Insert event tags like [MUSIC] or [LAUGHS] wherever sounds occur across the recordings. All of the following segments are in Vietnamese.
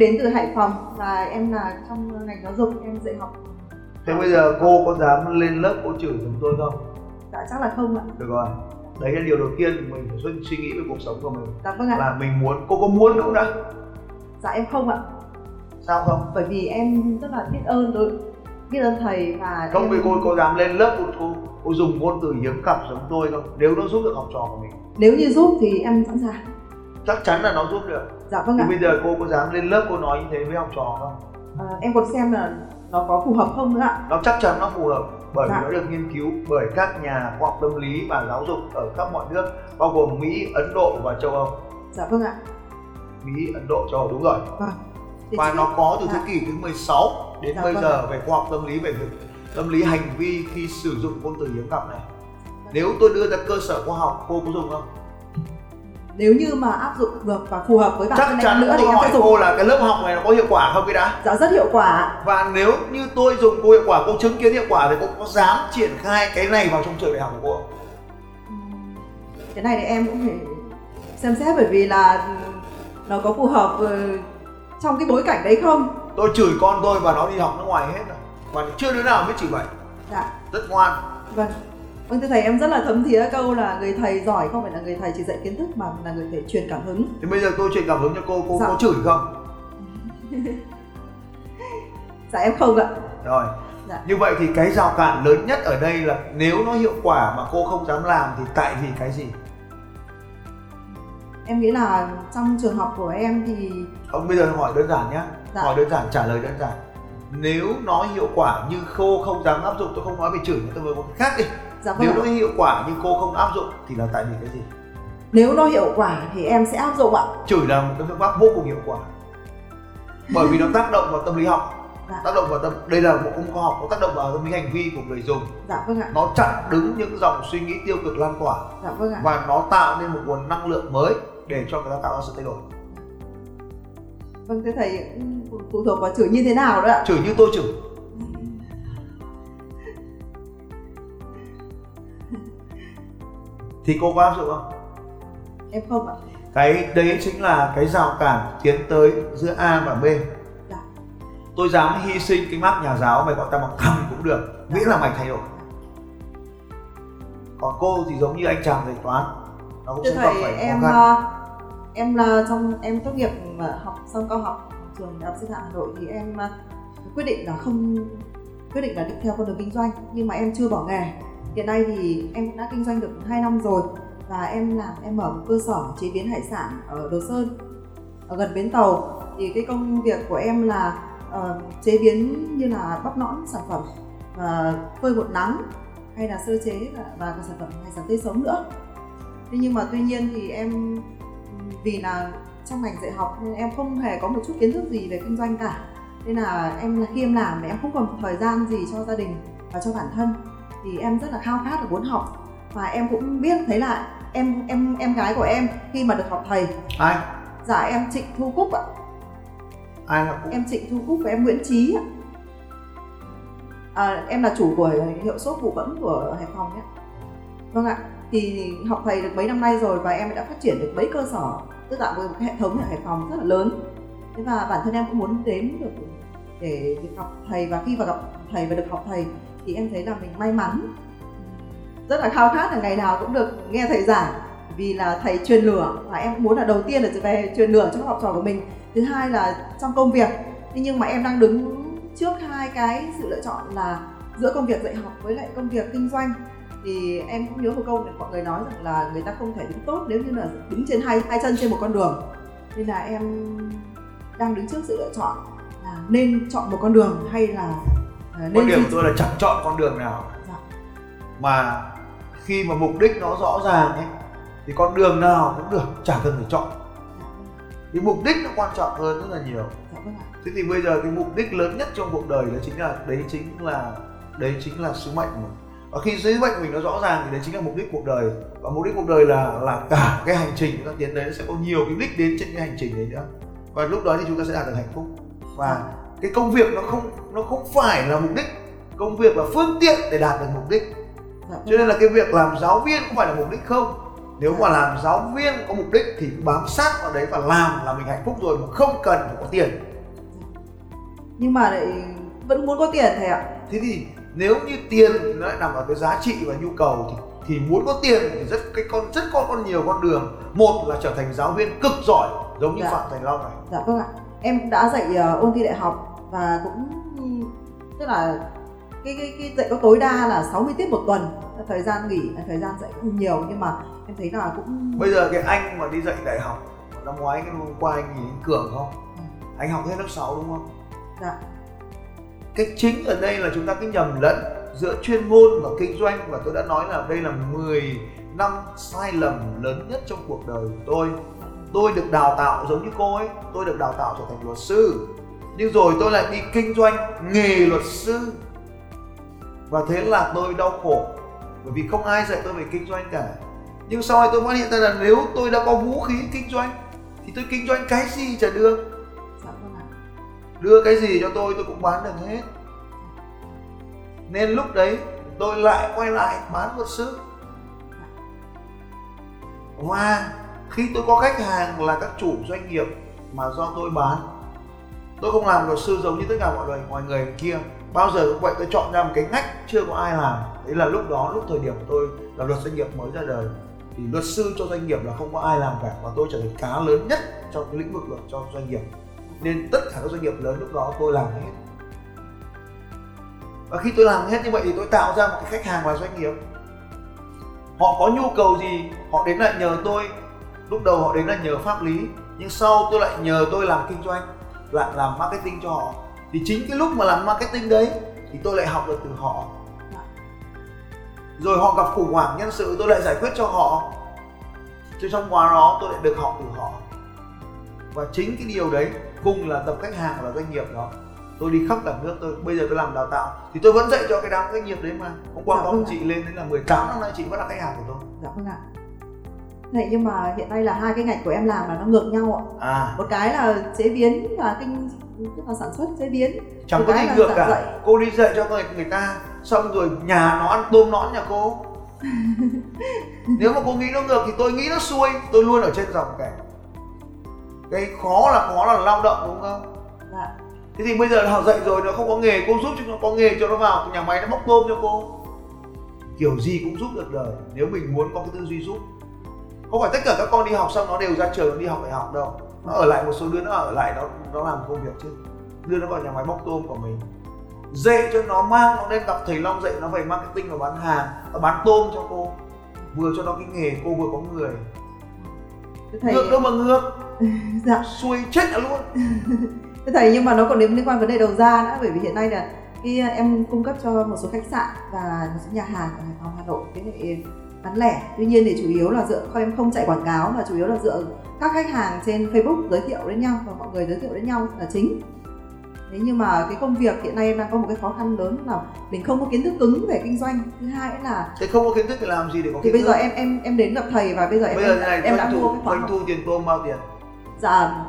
đến từ Hải Phòng và em là trong ngành giáo dục em dạy học Thế bây giờ cô có dám lên lớp cô chửi chúng tôi không? dạ chắc là không ạ Được rồi. Đấy là điều đầu tiên mình phải suy, nghĩ về cuộc sống của mình. dạ vâng ạ Là mình muốn, cô có muốn không đã? dạ em không ạ Sao không? bởi vì em rất là biết ơn đối biết ơn thầy và Không em... vì cô có dám lên lớp cô, cô, cô dùng ngôn từ hiếm cặp giống tôi không? Nếu nó giúp được học trò của mình. nếu như giúp thì em sẵn sàng Chắc chắn là nó giúp được. dạ vâng Thì ạ bây giờ cô có dám lên lớp cô nói như thế với học trò không? à, em còn xem là nó có phù hợp không nữa ạ Nó chắc chắn nó phù hợp bởi Dạ. nó được nghiên cứu bởi các nhà khoa học tâm lý và giáo dục ở khắp mọi nước bao gồm Mỹ, Ấn Độ và châu Âu. dạ vâng ạ Mỹ, Ấn Độ, châu Âu đúng rồi. vâng và nó có từ dạ. thế kỷ thứ 16 đến Dạ bây vâng giờ về khoa học tâm lý về việc tâm lý hành vi khi sử dụng ngôn từ hiếm gặp này nếu tôi đưa ra cơ sở khoa học cô có dùng không nếu như mà áp dụng được và phù hợp với bản chắc chắn nữa thì em sẽ dùng. cô là cái lớp học này nó có hiệu quả không cái đã dạ rất hiệu quả. Và nếu như tôi dùng cô hiệu quả cô chứng kiến hiệu quả thì cô có dám triển khai cái này vào trong trường đại học của cô cái này thì em cũng phải xem xét bởi vì là nó có phù hợp ờ, trong cái bối cảnh đấy không? Tôi chửi con tôi và nó đi học nước ngoài hết rồi. Và chưa đứa nào biết chửi vậy dạ. Rất ngoan. Vâng vâng thưa thầy em rất là thấm thía câu là người thầy giỏi không phải là người thầy chỉ dạy kiến thức mà là người thầy truyền cảm hứng thì bây giờ tôi truyền cảm hứng cho cô cô Dạ. có chửi không [LAUGHS] dạ em không ạ Rồi. Dạ. Như vậy thì cái rào cản lớn nhất ở đây là nếu nó hiệu quả mà cô không dám làm thì tại vì cái gì? em nghĩ là trong trường học của em thì Ông bây giờ hỏi đơn giản nhé. Dạ. Hỏi đơn giản, trả lời đơn giản. Nếu nó hiệu quả nhưng cô không dám áp dụng, tôi không nói về chửi tôi nói một cái khác đi. Dạ vâng Nếu nó hiệu quả nhưng cô không áp dụng thì là tại vì cái gì? nếu nó hiệu quả thì em sẽ áp dụng ạ Chửi là một cái phương pháp vô cùng hiệu quả. Bởi vì nó tác động vào tâm lý học. Dạ. Tác động vào tâm đây là một công khoa học có tác động vào tâm lý hành vi của người dùng. dạ vâng ạ Nó chặn đứng những dòng suy nghĩ tiêu cực lan tỏa dạ vâng ạ và nó tạo nên một nguồn năng lượng mới để cho người ta tạo ra sự thay đổi vâng thưa thầy phụ thuộc vào chửi như thế nào đó ạ chửi như tôi chửi thì cô có áp dụng không? Em không ạ. Cái đấy chính là cái rào cản tiến tới giữa a và b. Dạ. tôi dám hy sinh cái mác nhà giáo mày gọi tao bằng thằng cũng được. Miễn là mày thay đổi. Còn cô thì giống như anh chàng thầy toán. Nó cũng phải em khó ờ, em là trong em tốt nghiệp ờ, học xong cao học trường đại học sư phạm hà nội thì em ờ, quyết định là không quyết định là định theo con đường kinh doanh. Nhưng mà em chưa bỏ nghề hiện nay thì em cũng đã kinh doanh được 2 năm rồi và em làm em mở một cơ sở chế biến hải sản ở Đồ Sơn ở gần bến tàu. Thì cái công việc của em là uh, chế biến như là bắp nõn sản phẩm và phơi bột nắng hay là sơ chế và, và sản phẩm hải sản tươi sống nữa. Thế nhưng mà tuy nhiên thì em vì là trong ngành dạy học nên em không hề có một chút kiến thức gì về kinh doanh cả. Nên là em khi em làm thì em không còn thời gian gì cho gia đình và cho bản thân thì em rất là khao khát và muốn học. Và em cũng biết thấy là em em em gái của em khi mà được học thầy. Ai? Dạ em Trịnh Thu Cúc ạ. Ai là cũng em Trịnh Thu Cúc và em Nguyễn Trí ạ. À, em là chủ của hiệu shop vụ bẫm của Hải Phòng nhé. Vâng ạ. Thì học thầy được mấy năm nay rồi và em đã phát triển được mấy cơ sở tức là với một cái hệ thống ở Hải Phòng rất là lớn. Thế và bản thân em cũng muốn đến được để được học thầy và khi vào gặp thầy và được học thầy thì em thấy là mình may mắn. Rất là khao khát là ngày nào cũng được nghe thầy giảng vì là thầy truyền lửa và em muốn là đầu tiên là về truyền lửa cho các học trò của mình. Thứ hai là trong công việc. Thế nhưng mà em đang đứng trước hai cái sự lựa chọn là giữa công việc dạy học với lại công việc kinh doanh. Thì em cũng nhớ một câu mọi người nói rằng là người ta không thể đứng tốt nếu như là đứng trên hai hai chân trên một con đường. Nên là em đang đứng trước sự lựa chọn là nên chọn một con đường hay là uh, quan nên điểm của tôi là chẳng chọn con đường nào. Dạ. mà khi mà mục đích nó rõ ràng ấy thì con đường nào cũng được chả cần phải chọn. Dạ, cái mục đích nó quan trọng hơn rất là nhiều. Dạ vâng thế thì bây giờ cái mục đích lớn nhất trong cuộc đời đó chính là đấy chính là đấy chính là sứ mệnh của mình. Và khi sứ mệnh của mình nó rõ ràng thì đấy chính là mục đích cuộc đời. Và mục đích cuộc đời là là cả cái hành trình chúng ta tiến đến sẽ có nhiều cái đích đến trên cái hành trình đấy nữa. Và lúc đó thì chúng ta sẽ đạt được hạnh phúc. Và cái công việc nó không nó không phải là mục đích. Công việc là phương tiện để đạt được mục đích. Dạ cho nên là cái việc làm giáo viên cũng phải là mục đích không? Nếu mà làm giáo viên có mục đích thì bám sát vào đấy và làm là mình hạnh phúc rồi mà không cần phải có tiền. Nhưng mà lại vẫn muốn có tiền thầy ạ. Thế thì nếu như tiền nó lại nằm ở cái giá trị và nhu cầu thì thì muốn có tiền thì rất cái con rất có con nhiều con đường. Một là trở thành giáo viên cực giỏi giống như Dạ. phạm thành long này. Dạ vâng ạ. Em đã dạy ờ, ôn thi đại học và cũng tức là cái cái cái dạy có tối đa là 60 tiết một tuần. Thời gian nghỉ thời gian dạy cũng nhiều nhưng mà em thấy là cũng bây giờ cái anh mà đi dạy đại học năm ngoái cái hôm qua anh nhìn anh cường không? Anh học hết lớp 6 đúng không? Dạ. Cái chính ở đây là chúng ta cứ nhầm lẫn giữa chuyên môn và kinh doanh và tôi đã nói là đây là 10 năm sai lầm lớn nhất trong cuộc đời của tôi. Tôi được đào tạo giống như cô ấy tôi được đào tạo trở thành luật sư nhưng rồi tôi lại đi kinh doanh nghề luật sư. Và thế là tôi đau khổ. Bởi vì không ai dạy tôi về kinh doanh cả. Nhưng sau này tôi phát hiện ra là nếu tôi đã có vũ khí kinh doanh thì tôi kinh doanh cái gì chả được. Dạ vâng đưa cái gì cho tôi tôi cũng bán được hết. Nên lúc đấy tôi lại quay lại bán luật sư. Và khi tôi có khách hàng là các chủ doanh nghiệp mà do tôi bán tôi không làm luật sư giống như tất cả mọi người mọi người kia. Bao giờ cũng vậy, tôi chọn ra một cái ngách chưa có ai làm. Đấy là lúc đó, lúc thời điểm tôi là luật doanh nghiệp mới ra đời. Thì luật sư cho doanh nghiệp là không có ai làm cả, và tôi trở thành cá lớn nhất trong cái lĩnh vực luật cho doanh nghiệp. Nên tất cả các doanh nghiệp lớn lúc đó tôi làm hết. Và khi tôi làm hết như vậy thì tôi tạo ra một cái khách hàng là doanh nghiệp. Họ có nhu cầu gì, họ đến lại nhờ tôi. Lúc đầu họ đến là nhờ pháp lý, nhưng sau tôi lại nhờ tôi làm kinh doanh lại làm marketing cho họ. Thì chính cái lúc mà làm marketing đấy thì tôi lại học được từ họ. Rồi họ gặp khủng hoảng nhân sự tôi lại giải quyết cho họ. Chứ trong quá đó tôi lại được học từ họ. Và chính cái điều đấy cùng là tập khách hàng là doanh nghiệp đó tôi đi khắp cả nước tôi bây giờ tôi làm đào tạo. Thì tôi vẫn dạy cho cái đám doanh nghiệp đấy mà. Hôm qua Dạ, có vâng một ạ. chị lên đấy là 18 năm nay chị vẫn là khách hàng của tôi. Dạ vâng ạ Này nhưng mà hiện nay là hai cái ngành của em làm là nó ngược nhau ạ. à. Một cái là chế biến và kinh tức là sản xuất chế biến. chẳng có cái gì ngược cả. dạy. cô đi dạy cho người, người ta xong rồi nhà nó ăn tôm nõn nhà cô. [LAUGHS] Nếu mà cô nghĩ nó ngược thì tôi nghĩ nó xuôi. Tôi luôn ở trên dòng cả cái khó là khó là lao động đúng không? Dạ. thế thì bây giờ họ dạy rồi nó không có nghề cô giúp cho nó có nghề cho nó vào nhà máy nó bóc tôm cho cô. Kiểu gì cũng giúp được đời. Nếu mình muốn có cái tư duy giúp không phải tất cả các con đi học xong nó đều ra trường nó đi học đại học đâu. Nó ở lại một số đứa nó ở lại nó nó làm công việc chứ. Đưa nó vào nhà máy bóc tôm của mình. Dạy cho nó mang nó lên gặp thầy long dạy nó về marketing và bán hàng và bán tôm cho cô. Vừa cho nó cái nghề cô vừa có người. Thầy. Ngược đâu mà ngược. [LAUGHS] Dạ. xuôi chết là luôn. [LAUGHS] Thưa thầy nhưng mà nó còn liên quan vấn đề đầu ra nữa bởi vì hiện nay là khi em cung cấp cho một số khách sạn và một số nhà hàng ở Hải Phòng, Hà Nội. Cái này bán lẻ. Tuy nhiên thì chủ yếu là dựa em không chạy quảng cáo mà chủ yếu là dựa các khách hàng trên Facebook giới thiệu đến nhau và mọi người giới thiệu đến nhau là chính. Thế nhưng mà cái công việc hiện nay em đang có một cái khó khăn lớn là mình không có kiến thức cứng về kinh doanh. Thứ hai là thế không có kiến thức thì làm gì để có thì kiến bây thức giờ em em em đến gặp thầy và bây giờ em bây giờ em, này em đã doanh mua thu cái học. thu tiền tôm bao tiền Dạ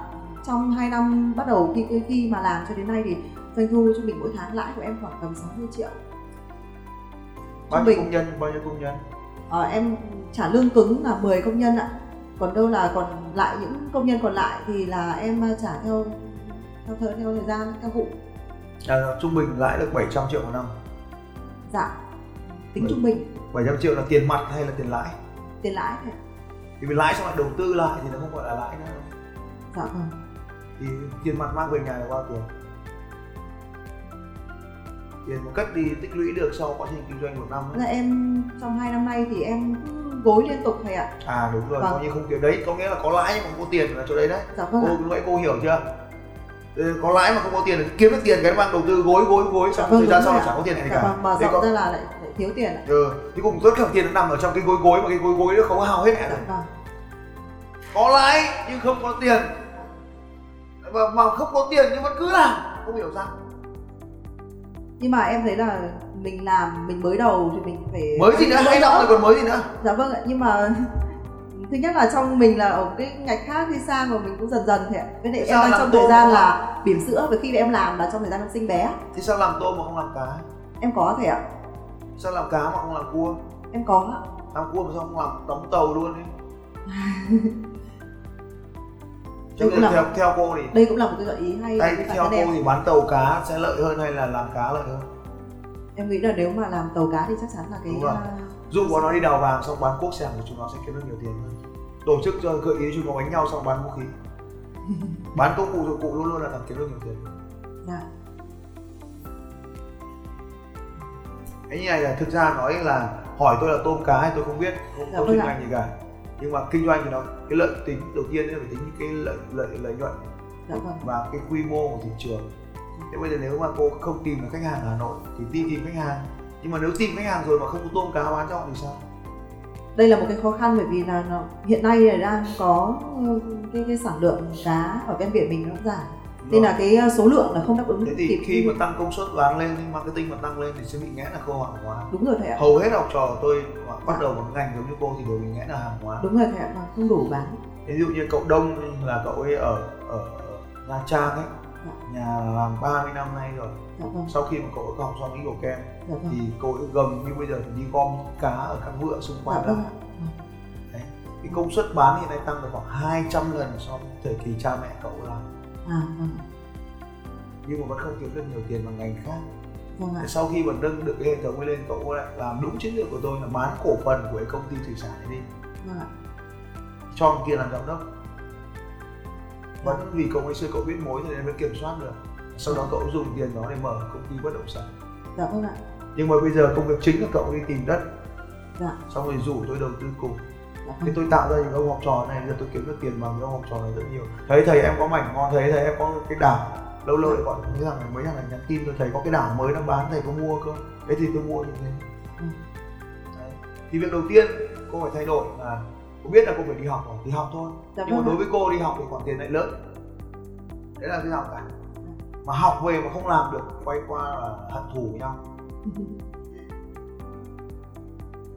trong 2 năm bắt đầu khi khi mà làm cho đến nay thì doanh thu trung bình mỗi tháng lãi của em khoảng tầm 60 triệu. bao nhiêu công nhân bao nhiêu công nhân Ờ, em trả lương cứng là 10 công nhân ạ. Còn đâu là còn lại những công nhân còn lại thì là em trả theo theo thời, theo thời gian theo vụ. à, trung bình lãi được 700 triệu một năm Dạ. Tính trung bình 700 triệu là tiền mặt hay là tiền lãi tiền lãi thôi. thì mình lãi xong lại đầu tư lại thì nó không gọi là lãi nữa dạ vâng thì tiền mặt mang về nhà là bao tiền tiền một cách đi tích lũy được sau quá trình kinh doanh một năm Dạ em trong hai năm nay thì em gối liên tục thầy ạ. à đúng rồi Vâng. coi như không kiếm. Đấy có nghĩa là có lãi nhưng mà không có tiền là chỗ đấy đấy. Dạ vâng cô nãy cô hiểu chưa? Ừ, có lãi mà không có tiền thì kiếm được tiền cái mang đầu tư gối gối gối Dạ xong vâng, thời gian sau là chẳng có tiền này Dạ cả. vâng, mở Thế có- ra là lại, lại thiếu tiền ạ. ừ thì cùng rất cả tiền nó nằm ở trong cái gối gối mà cái gối gối nó không hao hết mẹ Dạ vâng. có lãi nhưng không có tiền. Mà, mà không có tiền nhưng vẫn cứ làm. Không hiểu sao Nhưng mà em thấy là mình làm mình mới đầu thì mình phải mới gì nữa năm đỡ. rồi còn mới gì nữa Dạ vâng ạ, nhưng mà [LAUGHS] thứ nhất là trong mình là ở cái ngạch khác đi sang mà mình cũng dần dần thì ạ. Cái này Thế em đang trong thời gian là bỉm sữa và khi em làm là trong thời gian em sinh bé. thì sao làm tôm mà không làm cá Em có thầy ạ. sao làm cá mà không làm cua Em có ạ. làm cua mà sao không làm đóng tàu luôn đi [LAUGHS] Đây cũng là- theo theo cô thì Đây cũng là một cái gợi ý hay Đây, theo cô thì bán tàu cá sẽ lợi hơn hay là làm cá lợi hơn? Em nghĩ là nếu mà làm tàu cá thì chắc chắn là cái Dụ bọn nó đi đào vàng xong bán cuốc sẻng thì chúng nó sẽ kiếm được nhiều tiền hơn. Tổ chức cho gợi ý chúng nó đánh nhau xong bán vũ khí. [LAUGHS] bán công cụ dụng cụ luôn luôn là thằng kiếm được nhiều tiền. dạ. Cái như này là thực ra nói là hỏi tôi là tôm cá thì tôi không biết, không Dạ có kinh ạ. doanh gì cả. Nhưng mà kinh doanh thì nó cái lợi tính đầu tiên là phải tính cái lợi lợi lợi nhuận Dạ vâng. và cái quy mô của thị trường. Thế bây giờ nếu mà cô không tìm được khách hàng ở Hà Nội thì đi tìm khách hàng. Nhưng mà nếu tìm khách hàng rồi mà không có tôm cá bán cho họ thì sao? đây là một cái khó khăn bởi vì là nó, hiện nay là đang có ừ, cái, cái sản lượng cá ở ven biển mình nó giảm nên là cái số lượng là không đáp ứng thế thì kịp khi mà tăng công suất bán lên thì marketing mà tăng lên thì sẽ bị nghẽn là khâu hàng hóa. Đúng rồi thầy ạ. Hầu hết học trò của tôi mà bắt Dạ. đầu bằng ngành giống như cô thì đều bị nghẽn là hàng hóa. Đúng rồi thầy ạ mà không đủ bán. Ví dụ như cậu đông là cậu ấy ở ở, ở Nha Trang ấy Dạ. nhà làm 30 năm nay rồi. Dạ vâng. Sau khi mà cậu ấy học xong Eagle Kem dạ vâng. thì cậu ấy gầm như bây giờ thì đi gom cá ở các vựa xung dạ quanh vâng đó. ạ. Đấy. cái công suất bán hiện nay tăng được khoảng 200 lần so với thời kỳ cha mẹ cậu làm à vâng. Nhưng mà vẫn không kiếm được nhiều tiền bằng ngành khác. Vâng ạ. Sau khi mà nâng được cái hệ thống ấy lên cậu lại làm đúng chiến lược của tôi là bán cổ phần của cái công ty thủy sản ấy đi. Vâng ạ. Cho ông kia làm giám đốc. Vẫn vì cậu ngày xưa cậu biết mối thì nên mới kiểm soát được. Sau đó cậu dùng tiền đó để mở công ty bất động sản. Dạ vâng ạ. Nhưng mà bây giờ công việc chính là cậu đi tìm đất. Dạ. Xong rồi rủ tôi đầu tư cùng thế vâng tôi tạo ra những ông học trò này giờ tôi kiếm được tiền bằng những ông học trò này rất nhiều. Thấy thầy em có mảnh ngon thấy thầy em có cái đảo lâu lâu lại gọi mấy thằng này mấy thằng này nhắn tin tôi thấy có cái đảo mới nó bán thầy có mua cơ thế thì tôi mua như thế. Ừ. Đấy. thì việc đầu tiên cô phải thay đổi là cô biết là cô phải đi học rồi thì học thôi. Dạ nhưng mà vâng đối ạ với cô đi học thì khoản tiền lại lớn. Đấy là cái học cả? Mà học về mà không làm được quay qua là hận thù với nhau. [LAUGHS]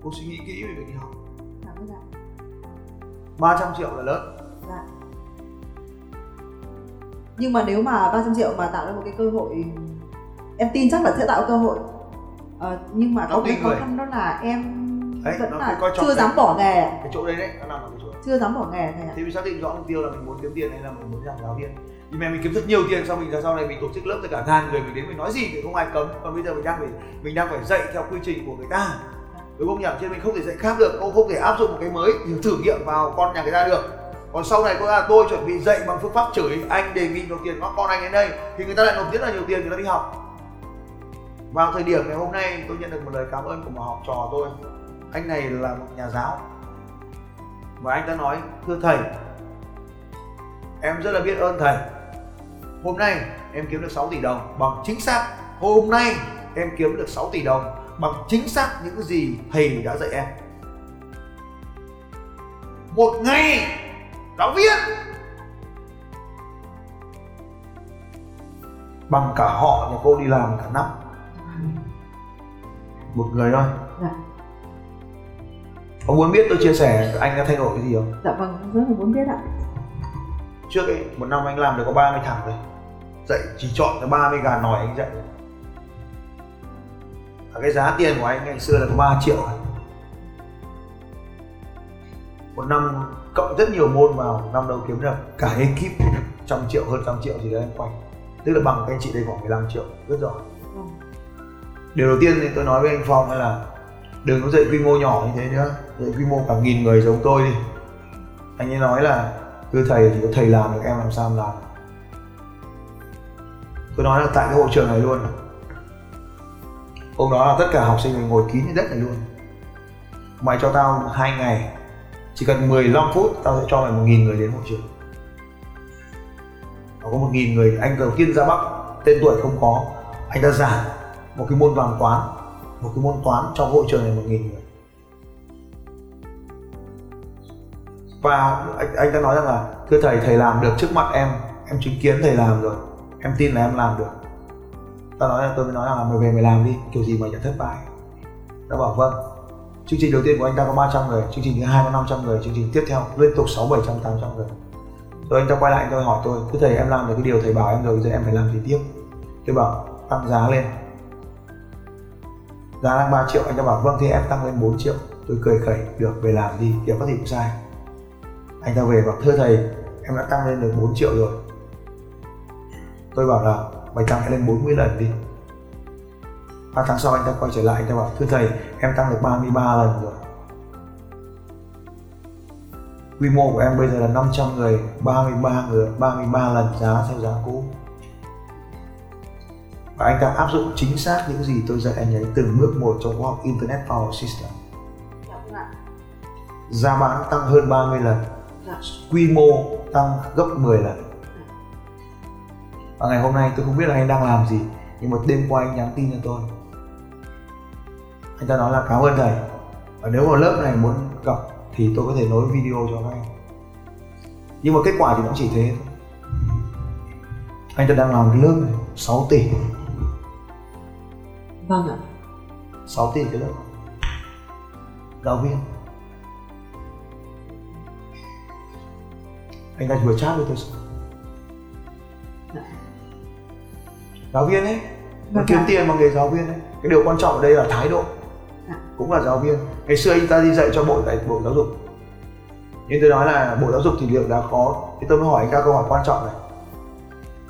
Cô suy nghĩ kỹ về việc đi học. Dạ vâng ạ 300 triệu là lớn. Dạ. Nhưng mà nếu mà 300 triệu mà tạo ra một cái cơ hội em tin chắc là sẽ tạo cơ hội. Ờ, nhưng mà có Nó một cái khó khăn đó là em Đấy, vẫn là chưa dám bỏ nghề cái chỗ đấy đấy nó nằm ở cái chỗ đấy. chưa dám bỏ nghề ạ. Thì mình xác định rõ mục tiêu là mình muốn kiếm tiền hay là mình muốn làm giáo viên. Thì mẹ mình kiếm rất nhiều tiền sau mình ra sau này mình tổ chức lớp tất cả ngàn người mình đến mình nói gì thì không ai cấm. Còn bây giờ mình đang phải mình đang phải dạy theo quy trình của người ta đúng không nhỉ? Chứ mình không thể dạy khác được ông không thể áp dụng một cái mới thử nghiệm vào con nhà người ta được. Còn sau này có là tôi chuẩn bị dạy bằng phương pháp chửi, anh đề nghị nộp tiền các con anh đến đây, thì người ta lại nộp rất là nhiều tiền, người ta đi học. Vào thời điểm ngày hôm nay, tôi nhận được một lời cảm ơn của một học trò tôi anh này là một nhà giáo. Và anh ta nói, thưa thầy, em rất là biết ơn thầy. Hôm nay em kiếm được 6 tỷ đồng. Bằng chính xác, hôm nay em kiếm được 6 tỷ đồng bằng chính xác những gì thầy đã dạy em. Một ngày giáo viên bằng cả họ nhà cô đi làm cả năm. Một người thôi. Dạ. ông muốn biết tôi chia sẻ anh đã thay đổi cái gì không? Dạ vâng rất là muốn biết ạ. Trước ấy một năm anh làm được có 30 thằng thôi. Dạy chỉ chọn cái 30 gà nòi anh dạy và cái giá tiền của anh ngày xưa là có 3 triệu. Một năm cộng rất nhiều môn vào năm đầu kiếm được cả ekip trăm triệu hơn trăm triệu gì đấy anh quanh tức là bằng các anh chị đây khoảng 15 triệu rất giỏi. Vâng. điều đầu tiên thì tôi nói với anh Phong là đừng có dạy quy mô nhỏ như thế nữa dạy quy mô cả nghìn người giống tôi đi. Anh ấy nói là thưa thầy chỉ có thầy làm được em làm sao làm tôi nói là tại cái hội trường này luôn hôm đó là tất cả học sinh ngồi kín trên đất này luôn. Mày cho tao hai ngày chỉ cần 15 phút tao sẽ cho mày một nghìn người đến hội trường. Có một nghìn người anh đầu tiên ra bắc tên tuổi không có. Anh đã giảng một cái môn vàng toán một cái môn toán trong hội trường này một nghìn người. Và anh, anh đã nói rằng là thưa thầy thầy làm được trước mặt em em chứng kiến thầy làm rồi em tin là em làm được ta nói là tôi mới nói là mày về mày làm đi kiểu gì mày chẳng thất bại nó bảo vâng. Chương trình đầu tiên của anh ta có 300 người chương trình thứ hai có 500 người chương trình tiếp theo liên tục 6, 700, 800 người. Rồi anh ta quay lại anh ta hỏi tôi thưa thầy em làm được cái điều thầy bảo em rồi giờ em phải làm gì tiếp? Tôi bảo tăng giá lên. Giá đang 3 triệu anh ta bảo vâng thì em tăng lên 4 triệu. Tôi cười khẩy được về làm đi kiểu có gì cũng sai. Anh ta về bảo thưa thầy em đã tăng lên được 4 triệu rồi. Tôi bảo là mày tăng lên 40 lần đi. 3 tháng sau anh ta quay trở lại anh ta bảo thưa thầy em tăng được 33 lần rồi. Quy mô của em bây giờ là 500 người 33 người 33 lần giá theo giá cũ. Và anh ta áp dụng chính xác những gì tôi dạy anh ấy từng bước một trong khoa học Internet Power System. Giá bán tăng hơn 30 lần. Quy mô tăng gấp 10 lần và ngày hôm nay tôi không biết là anh đang làm gì nhưng mà đêm qua anh nhắn tin cho tôi. Anh ta nói là cảm ơn thầy. Và nếu mà lớp này muốn gặp thì tôi có thể nối video cho các anh. Nhưng mà kết quả thì nó chỉ thế thôi. Anh ta đang làm cái lớp này 6 tỷ. Vâng ạ. 6 tỷ cái lớp. Giáo viên. Anh ta vừa chat với tôi giáo viên ấy mà kiếm tiền bằng nghề giáo viên ấy. Cái điều quan trọng ở đây là thái độ. Dạ. cũng là giáo viên. Ngày xưa anh ta đi dạy cho bộ tại bộ giáo dục. Nhưng tôi nói là bộ giáo dục thì liệu đã có thì tôi mới hỏi anh ta câu hỏi quan trọng này.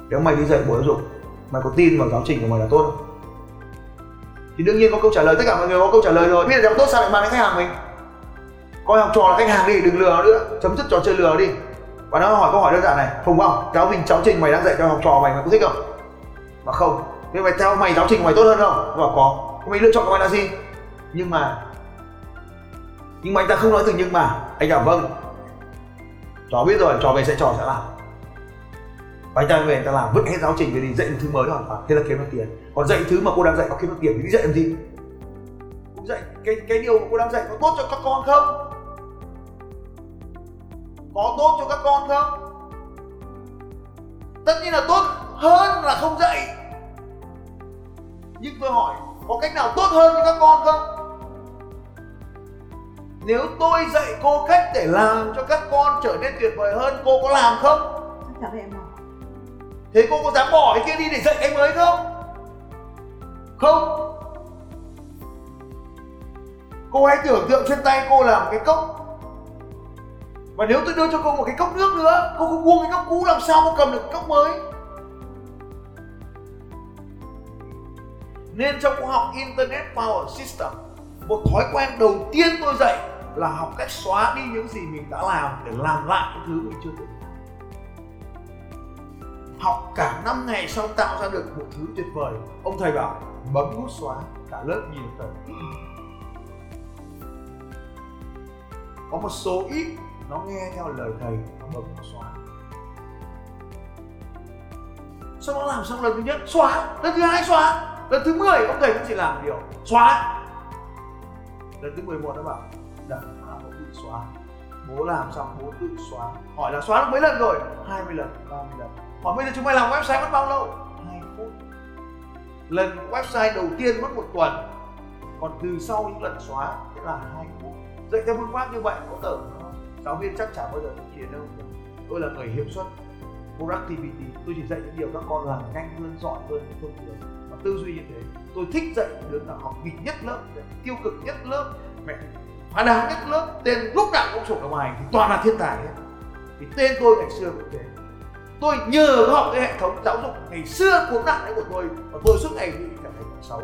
Nếu mày đi dạy bộ giáo dục mày có tin vào giáo trình của mày là tốt không? Thì đương nhiên có câu trả lời tất cả mọi người có câu trả lời rồi. Biết là giáo tốt sao lại mang đến khách hàng mình? Coi học trò là khách hàng đi đừng lừa nó nữa. Chấm dứt trò chơi lừa đi. Và nó hỏi câu hỏi đơn giản này. Phùng không giáo trình giáo trình mày đang dạy cho học trò mày mày có thích không mà không, thế mày theo mày giáo trình của mày tốt hơn không? Nó bảo có. Thế mày lựa chọn của mày là gì nhưng mà nhưng mà anh ta không nói từ nhưng mà. Anh ta vâng. Trò biết rồi trò về sẽ trò sẽ làm. Và anh ta về, anh ta làm vứt hết giáo trình về đi dạy một thứ mới hoàn toàn. Thế là kiếm được tiền. Còn dạy thứ mà cô đang dạy, có kiếm được tiền thì đi dạy làm gì? Cũng dạy cái cái điều mà cô đang dạy có tốt cho các con không? Có tốt cho các con không? Tất nhiên là tốt hơn là không dạy. Nhưng tôi hỏi có cách nào tốt hơn cho các con không? Nếu tôi dạy cô cách để làm cho các con trở nên tuyệt vời hơn cô có làm không? Chắc chắn em bảo thế cô có dám bỏ cái kia đi để dạy cái mới không? Không. Cô hãy tưởng tượng trên tay cô là một cái cốc. Và nếu tôi đưa cho cô một cái cốc nước nữa cô không buông cái cốc cũ làm sao cô cầm được cốc mới nên trong khoa học internet power system, một thói quen đầu tiên tôi dạy là học cách xóa đi những gì mình đã làm để làm lại những thứ mình chưa từng học cả năm ngày sau tạo ra được một thứ tuyệt vời. Ông thầy bảo, bấm nút xóa, cả lớp nhìn thầy có một số ít nó nghe theo lời thầy, nó bấm nút xóa. Sau đó làm xong lần thứ nhất, xóa, lần thứ hai xóa lần thứ 10 ông thầy cũng chỉ làm điều xóa. Lần thứ 11 nó bảo, đập mà bố tự xóa. Bố làm xong, bố tự xóa. Hỏi là xóa được mấy lần rồi? 20 lần 30 lần. Hỏi bây giờ chúng mày làm website mất bao lâu? 2 phút. Lần website đầu tiên mất một tuần, còn từ sau những lần xóa sẽ là hai phút. Dạy theo phương pháp như vậy có tưởng giáo viên chắc chắn bao giờ thực hiện đâu tôi là người hiệu suất, productivity. Tôi chỉ dạy những điều các con làm nhanh hơn, giỏi hơn, thông thường tư duy như thế. Tôi thích dạy đứa nào học nghịch nhất lớp, tiêu cực nhất lớp, mẹ phá đám nhất lớp, tên lúc nào cũng sổ đầu ngoài thì toàn là thiên tài hết. Thì tên tôi ngày xưa cũng thế. Tôi nhờ có học cái hệ thống giáo dục ngày xưa cuốn nặng đấy của tôi và tôi suốt ngày bị cảm thấy xấu.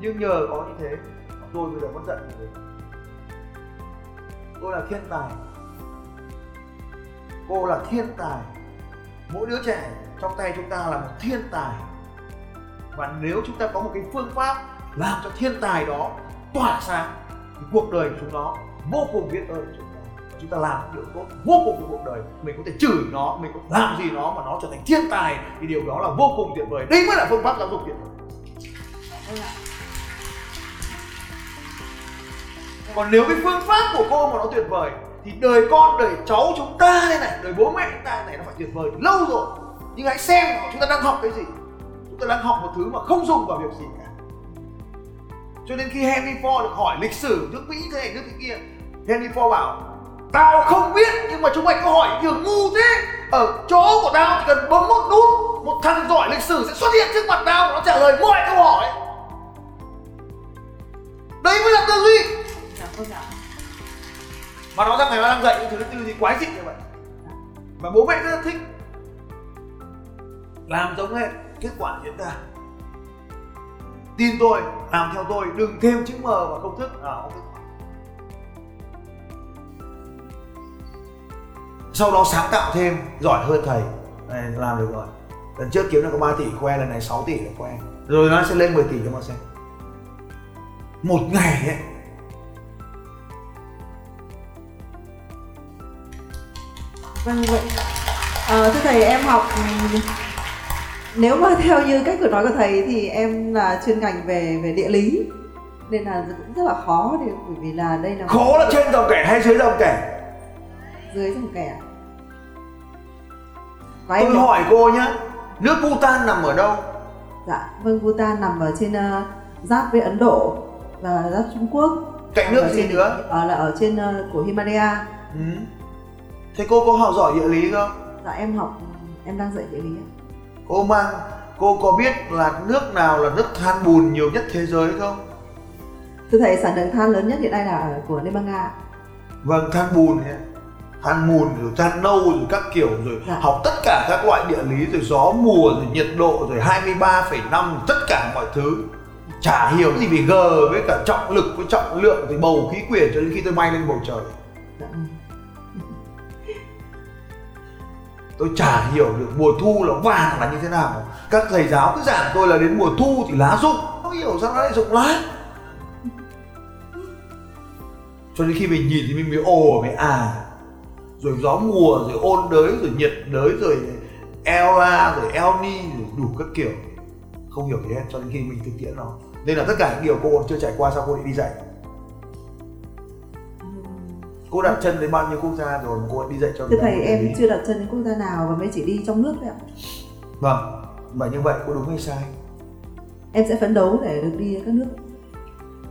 Nhưng nhờ có như thế mà tôi bây giờ vẫn giận người tôi là thiên tài. Cô là thiên tài. Mỗi đứa trẻ trong tay chúng ta là một thiên tài và nếu chúng ta có một cái phương pháp làm cho thiên tài đó tỏa sáng, thì cuộc đời của chúng nó vô cùng biết ơn chúng ta. Chúng ta làm điều tốt vô cùng cuộc đời. Mình có thể chửi nó, mình có làm gì nó mà nó trở thành thiên tài, thì điều đó là vô cùng tuyệt vời. Đấy mới là phương pháp giáo dục tuyệt vời. Còn nếu cái phương pháp của cô mà nó tuyệt vời, thì đời con, đời cháu chúng ta đây này, đời bố mẹ chúng ta này, nó phải tuyệt vời lâu rồi. Nhưng hãy xem chúng ta đang học cái gì chúng ta đang học một thứ mà không dùng vào việc gì cả. Cho nên khi Henry Ford được hỏi lịch sử nước Mỹ thế này nước thế kia Henry Ford bảo tao không biết nhưng mà chúng mày cứ hỏi kiểu ngu thế. Ở chỗ của tao chỉ cần bấm một nút một thằng giỏi lịch sử sẽ xuất hiện trước mặt tao và nó trả lời mọi câu hỏi. Đấy mới là tư duy. Dạ vâng mà nó ra ngày đang dạy những thứ tư duy quái dị như vậy. Và bố mẹ rất là thích. Làm giống hết kết quả diễn ra. Tin tôi làm theo tôi đừng thêm chữ mờ vào công thức. À, không kết quả. sau đó sáng tạo thêm giỏi hơn thầy. Này làm được rồi. Lần trước kiếm được có 3 tỷ khoe lần này 6 tỷ là khoe. Rồi nó sẽ lên 10 tỷ cho mà xem. Một ngày ấy. Vâng vậy. à, thưa thầy em học ừ, nếu mà theo như cách của nói của thầy thì em là chuyên ngành về về địa lý nên là cũng rất là khó để bởi vì là đây là khó là trên dòng kẻ hay dưới dòng kẻ dưới dòng kẻ. Và em tôi hỏi cô nhá nước Bhutan nằm ở đâu Dạ, vâng Bhutan nằm ở trên ờ, giáp với Ấn Độ và giáp Trung Quốc. cạnh nước Ở gì trên- nữa Ờ, là ở trên ờ, của Himalaya. ừ. thế cô có học giỏi địa lý không Dạ em học em đang dạy địa lý. ạ. Cô mang cô có biết là nước nào là nước than bùn nhiều nhất thế giới không Thưa thầy sản lượng than lớn nhất hiện nay là ở của Liên bang Nga. vâng than bùn ấy. than bùn rồi than nâu rồi các kiểu rồi Dạ. học tất cả các loại địa lý rồi gió mùa rồi nhiệt độ rồi 23,5 tất cả mọi thứ chả hiểu gì về g với cả trọng lực với trọng lượng rồi bầu khí quyển cho đến khi tôi bay lên bầu trời Dạ. Tôi chả hiểu được mùa thu là vàng là như thế nào. Các thầy giáo cứ giảng tôi là đến mùa thu thì lá rụng. Không hiểu sao nó lại rụng lá. Cho đến khi mình nhìn thì mình mới ồ, mới à. Rồi gió mùa, rồi ôn đới, rồi nhiệt đới, rồi Ela rồi Elni rồi đủ các kiểu. Không hiểu gì hết cho đến khi mình thực tiễn nó. Nên là tất cả những điều cô chưa trải qua, sao cô lại đi dạy? Cô đặt chân đến bao nhiêu quốc gia rồi mà cô đi dạy cho Thưa thầy em gì? chưa đặt chân đến quốc gia nào và mới chỉ đi trong nước thôi ạ. Vâng, và như vậy cô đúng hay sai? Em sẽ phấn đấu để được đi các nước.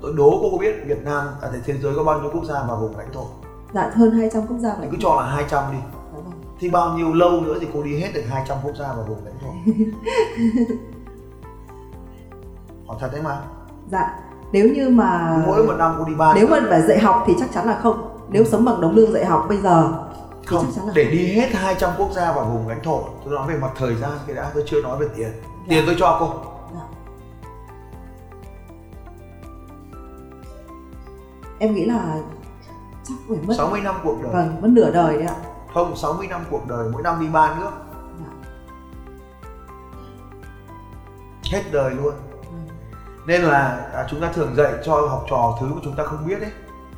Tôi đố cô có biết Việt Nam, à thế giới có bao nhiêu quốc gia và vùng lãnh thổ? Dạ hơn 200 quốc gia lãnh cứ cho là 200 đi. Dạ vâng. Thì bao nhiêu lâu nữa thì cô đi hết được 200 quốc gia và vùng lãnh thổ? [LAUGHS] Hỏi thật đấy mà. Dạ, nếu như mà Mỗi một năm cô đi ba nếu mà phải dạy học thì chắc chắn là không. Nếu sống bằng đồng lương dạy học bây giờ thì không là để đi hết 200 quốc gia và vùng lãnh thổ tôi nói về mặt thời gian cái đã tôi chưa nói về tiền tiền tôi cho cô Dạ. Em nghĩ là chắc phải mất 60 năm cuộc đời vâng mất nửa đời đấy ạ. không 60 năm cuộc đời mỗi năm đi ba nước Dạ. hết đời luôn Vâng. nên là à, chúng ta thường dạy cho học trò thứ mà chúng ta không biết đấy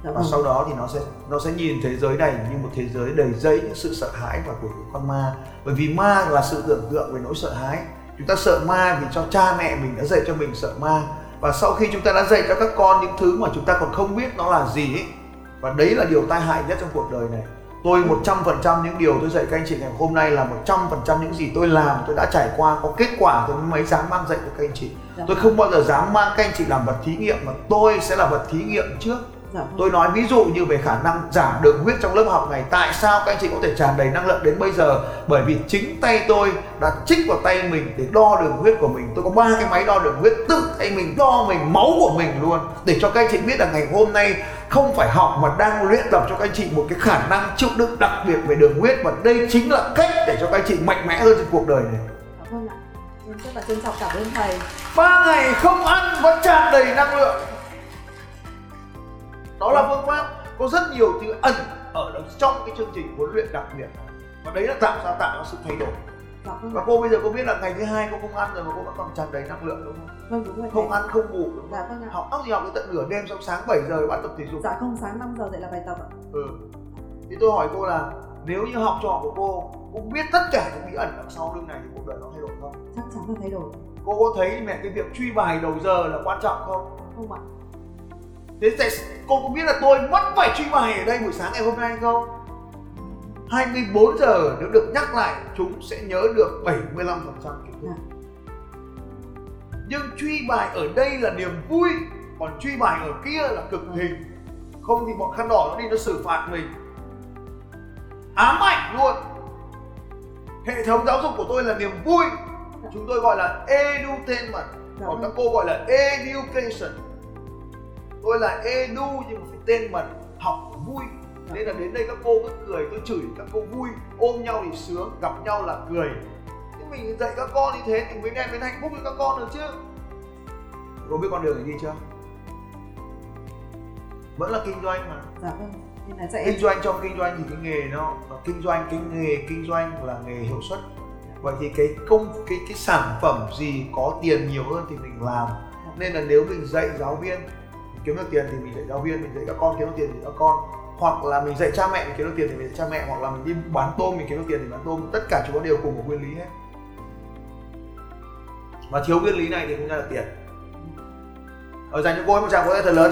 Dạ và vâng. sau đó thì nó sẽ nó sẽ nhìn thế giới này như một thế giới đầy dẫy những sự sợ hãi và của con ma. Bởi vì ma là sự tưởng tượng về nỗi sợ hãi. Chúng ta sợ ma vì cho cha mẹ mình đã dạy cho mình sợ ma. Và sau khi chúng ta đã dạy cho các con những thứ mà chúng ta còn không biết nó là gì ấy, và đấy là điều tai hại nhất trong cuộc đời này. Tôi 100% những điều tôi dạy các anh chị ngày hôm nay là 100% những gì tôi làm tôi đã trải qua có kết quả tôi mới dám mang dạy cho các anh chị. Dạ tôi vâng. không bao giờ dám mang các anh chị làm vật thí nghiệm mà tôi sẽ là vật thí nghiệm trước Dạ vâng. Tôi nói ví dụ như về khả năng giảm đường huyết trong lớp học này Tại sao các anh chị có thể tràn đầy năng lượng đến bây giờ Bởi vì chính tay tôi đã trích vào tay mình để đo đường huyết của mình Tôi có ba cái máy đo đường huyết tự tay mình đo mình máu của mình luôn Để cho các anh chị biết là ngày hôm nay không phải học mà đang luyện tập cho các anh chị một cái khả năng chịu đựng đặc biệt về đường huyết Và đây chính là cách để cho các anh chị mạnh mẽ hơn trên cuộc đời này Dạ vâng ạ. Rất là trân trọng cảm ơn thầy. ba ngày không ăn vẫn tràn đầy năng lượng đó là phương pháp có rất nhiều thứ ẩn ở trong cái chương trình huấn luyện đặc biệt. Và đấy là tạo ra tạo ra sự thay đổi. Dạ vâng và cô bây giờ cô biết là ngày thứ hai cô không ăn rồi mà cô vẫn còn tràn đầy năng lượng đúng không? Vâng đúng rồi. Không ăn không ngủ đúng không? Dạ vâng ạ. Học óc gì học đến tận nửa đêm xong sáng 7 giờ bắt tập thể dục. Dạ không sáng 5 giờ dậy là bài tập ạ. Ừ. thì tôi hỏi cô là nếu như học trò của cô cũng biết tất cả những bí ẩn đằng sau lưng này thì cuộc đời nó thay đổi không? Chắc chắn là thay đổi. Cô có thấy mẹ cái việc truy bài đầu giờ là quan trọng không? Không ạ thế tại cô có biết là tôi mất phải truy bài ở đây buổi sáng ngày hôm nay không? 24 giờ nếu được nhắc lại chúng sẽ nhớ được 75% kiến thức. Dạ. nhưng truy bài ở đây là niềm vui còn truy bài ở kia là cực hình. Không thì bọn khăn đỏ nó đi nó xử phạt mình. Ám ảnh luôn. Hệ thống giáo dục của tôi là niềm vui. Chúng tôi gọi là edutainment dạ còn các vâng. cô gọi là education tôi là edu nhưng mà phải tên mật học vui. Nên là đến đây các cô cứ cười tôi chửi các cô vui ôm nhau thì sướng gặp nhau là cười. Thế mình dạy các con như thế thì mới đem đến hạnh phúc cho các con được chứ. Cô biết con đường này đi chưa? Vẫn là kinh doanh mà. Dạ vâng nên là dạy em kinh doanh trong kinh doanh thì cái nghề nó kinh doanh cái nghề kinh doanh là nghề hiệu suất. Vậy thì cái công cái cái sản phẩm gì có tiền nhiều hơn thì mình làm. Nên là nếu mình dạy giáo viên kiếm được tiền thì mình dạy giáo viên mình dạy các con kiếm được tiền thì các con. Hoặc là mình dạy cha mẹ mình kiếm được tiền thì mình dạy cha mẹ, hoặc là mình đi bán tôm mình kiếm được tiền thì bán tôm. Tất cả chúng nó đều cùng một nguyên lý hết. Mà thiếu nguyên lý này thì không ra được tiền. Ở dành cho cô ấy một tràng vỗ tay thật lớn.